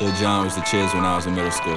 Lil Jon was the chiz when I was in middle school.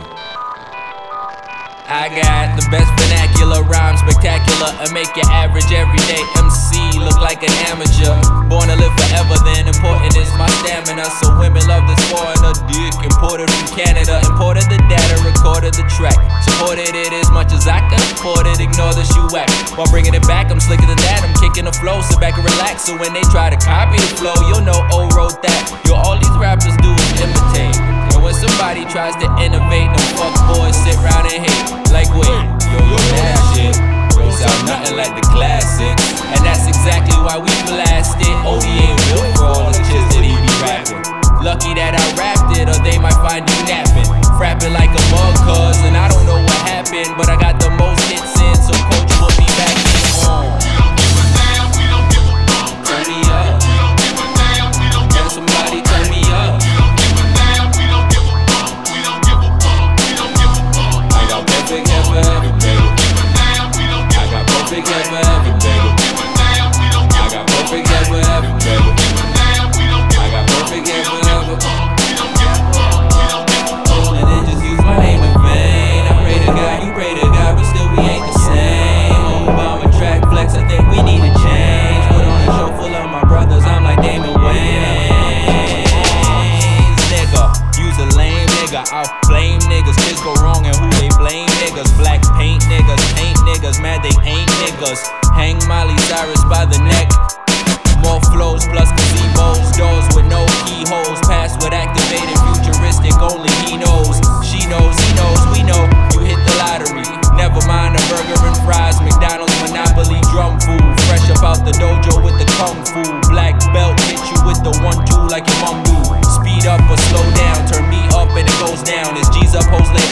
I got the best vernacular, rhyme spectacular, and make your average everyday MC look like an amateur. Born to live forever, then important is my stamina. So women love this foreigner dick. Imported from Canada, imported the data, recorded the track. Supported it as much as I can afford it, ignore the shoe whack. While bringing it back, I'm slicker than that, I'm kicking the flow. Sit back and relax, so when they try to copy the flow, you'll know O wrote that. Yo, all these rappers do is imitate. When somebody tries to innovate, them fuck boys sit round and hate. Like, wait, yo, yo, that shit don't sound nothing like the classics. And that's exactly why we blast it. Oh, Öde ain't built for all the shit that he be rapping. Lucky that I rapped it, or they might find you napping. Frapping like a mug, cuz, and I don't know what happened, but I got the most got niggas. Hang Miley Cyrus by the neck. More flows plus gazebos, doors with no keyholes. Password activated, futuristic, only he knows. She knows, he knows, we know. You hit the lottery. Never mind a burger and fries, McDonald's monopoly Drum Fu. Fresh up out the dojo with the kung fu. Black belt hit you with the one two like your mom do. Speed up or slow down, turn me up and it goes down. It's G's up, hoes lay